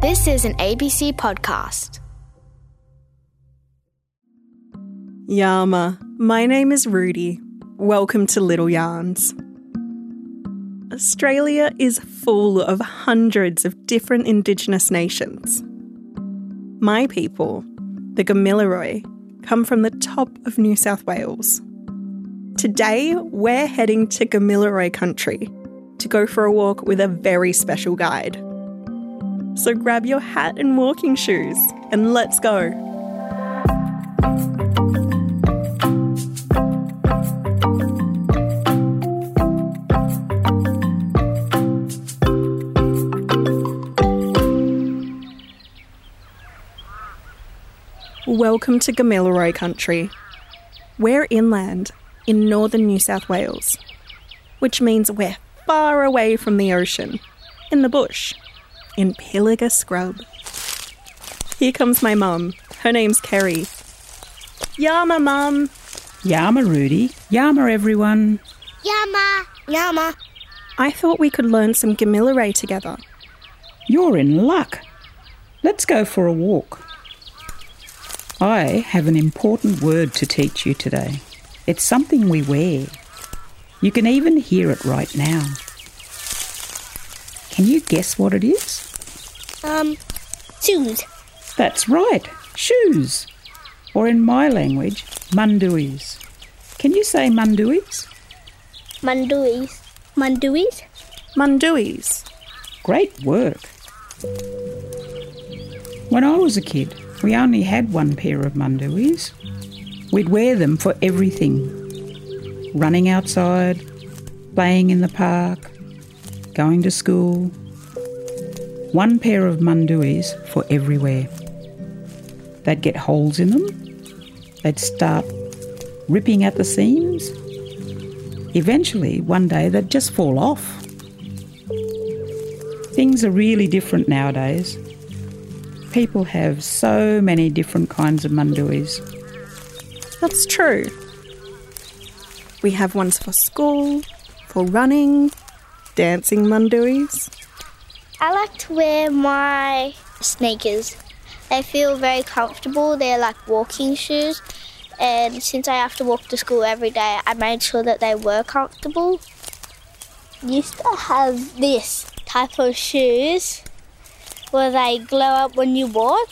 This is an ABC podcast. Yama, my name is Rudy. Welcome to Little Yarns. Australia is full of hundreds of different Indigenous nations. My people, the Gamilaroi, come from the top of New South Wales. Today, we're heading to Gamilaroi country to go for a walk with a very special guide. So grab your hat and walking shoes and let's go. Welcome to Gamilaroi country. We're inland in northern New South Wales, which means we're far away from the ocean, in the bush, in Pilliga Scrub. Here comes my mum. Her name's Kerry. Yama, mum. Yama, Rudy. Yama, everyone. Yama, Yama. I thought we could learn some Gamilaroi together. You're in luck. Let's go for a walk. I have an important word to teach you today. It's something we wear. You can even hear it right now. Can you guess what it is? Um, shoes. That's right, shoes. Or in my language, munduis. Can you say munduis? Manduis. Manduis? Munduis. Great work. When I was a kid, we only had one pair of munduis. We'd wear them for everything running outside, playing in the park, going to school. One pair of munduis for everywhere. They'd get holes in them, they'd start ripping at the seams. Eventually, one day, they'd just fall off. Things are really different nowadays. People have so many different kinds of munduis. That's true. We have ones for school, for running, dancing munduis. I like to wear my sneakers. They feel very comfortable. They're like walking shoes. And since I have to walk to school every day, I made sure that they were comfortable. Used to have this type of shoes where they glow up when you walk.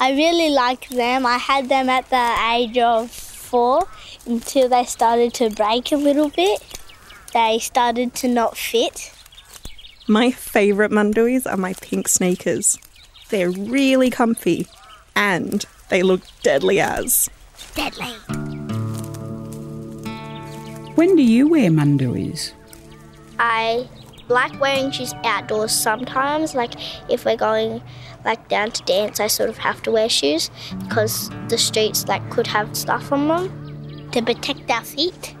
I really like them. I had them at the age of four until they started to break a little bit. They started to not fit. My favourite munduis are my pink sneakers. They're really comfy and they look deadly as. Deadly. When do you wear munduis? I like wearing shoes outdoors sometimes. Like if we're going like down to dance, I sort of have to wear shoes because the streets like could have stuff on them to protect our feet.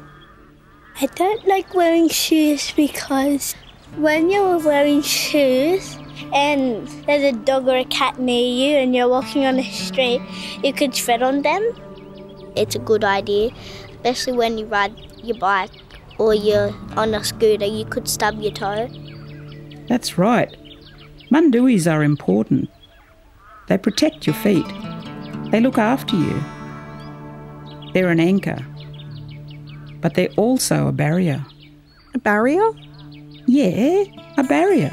I don't like wearing shoes because when you're wearing shoes and there's a dog or a cat near you and you're walking on the street, you could tread on them. It's a good idea, especially when you ride your bike or you're on a scooter, you could stub your toe. That's right. Munduis are important. They protect your feet. They look after you. They're an anchor. But they're also a barrier. A barrier? Yeah, a barrier.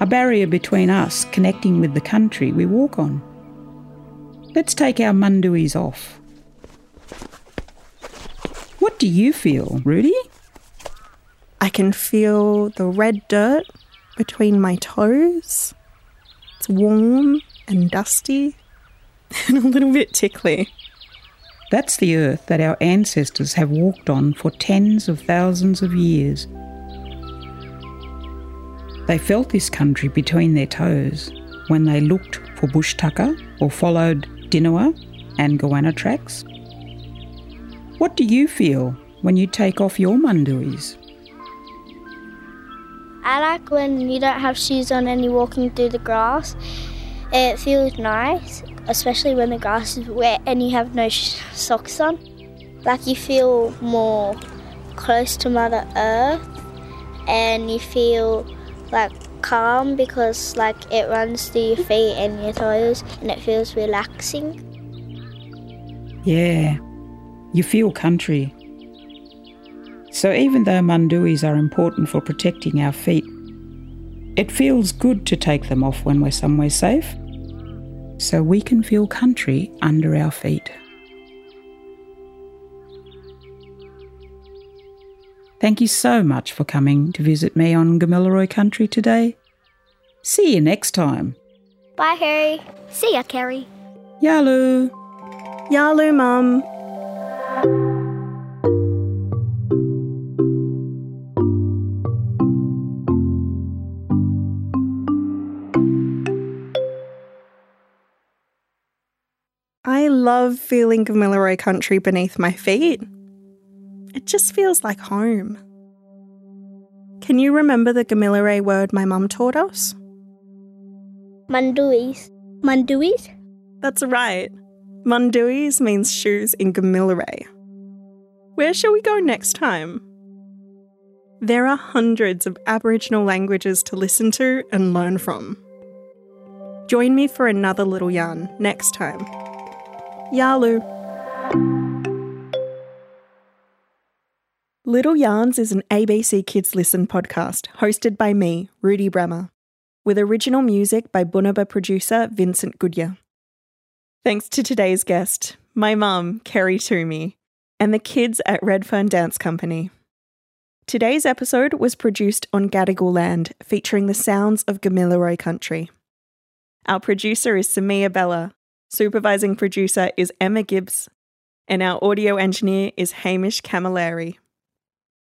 A barrier between us connecting with the country we walk on. Let's take our munduis off. What do you feel, Rudy? I can feel the red dirt between my toes. It's warm and dusty and a little bit tickly. That's the earth that our ancestors have walked on for tens of thousands of years. They felt this country between their toes when they looked for bush tucker or followed dhinawan and goanna tracks. What do you feel when you take off your munduis? I like when you don't have shoes on and you're walking through the grass. It feels nice, especially when the grass is wet and you have no sh- socks on. Like you feel more close to Mother Earth and you feel like calm because like it runs through your feet and your toes and it feels relaxing. Yeah, you feel country. So even though munduis are important for protecting our feet, it feels good to take them off when we're somewhere safe, so we can feel country under our feet. Thank you so much for coming to visit me on Gamilaroi country today. See you next time. Bye, Harry. See ya, Kerry. Yalu! Yalu, Mum. Love feeling Gamilaroi country beneath my feet. It just feels like home. Can you remember the Gamilaroi word my mum taught us? Munduis. Munduis? That's right. Munduis means shoes in Gamilaroi. Where shall we go next time? There are hundreds of Aboriginal languages to listen to and learn from. Join me for another little yarn next time. Yalu. Little Yarns is an ABC Kids Listen podcast hosted by me, Rudy Bremer, with original music by Bunaba producer Vincent Goodyear. Thanks to today's guest, my mum, Kerry Toomey, and the kids at Redfern Dance Company. Today's episode was produced on Gadigal land, featuring the sounds of Gamilaroi country. Our producer is Samia Bella, supervising producer is Emma Gibbs, and our audio engineer is Hamish Camilleri.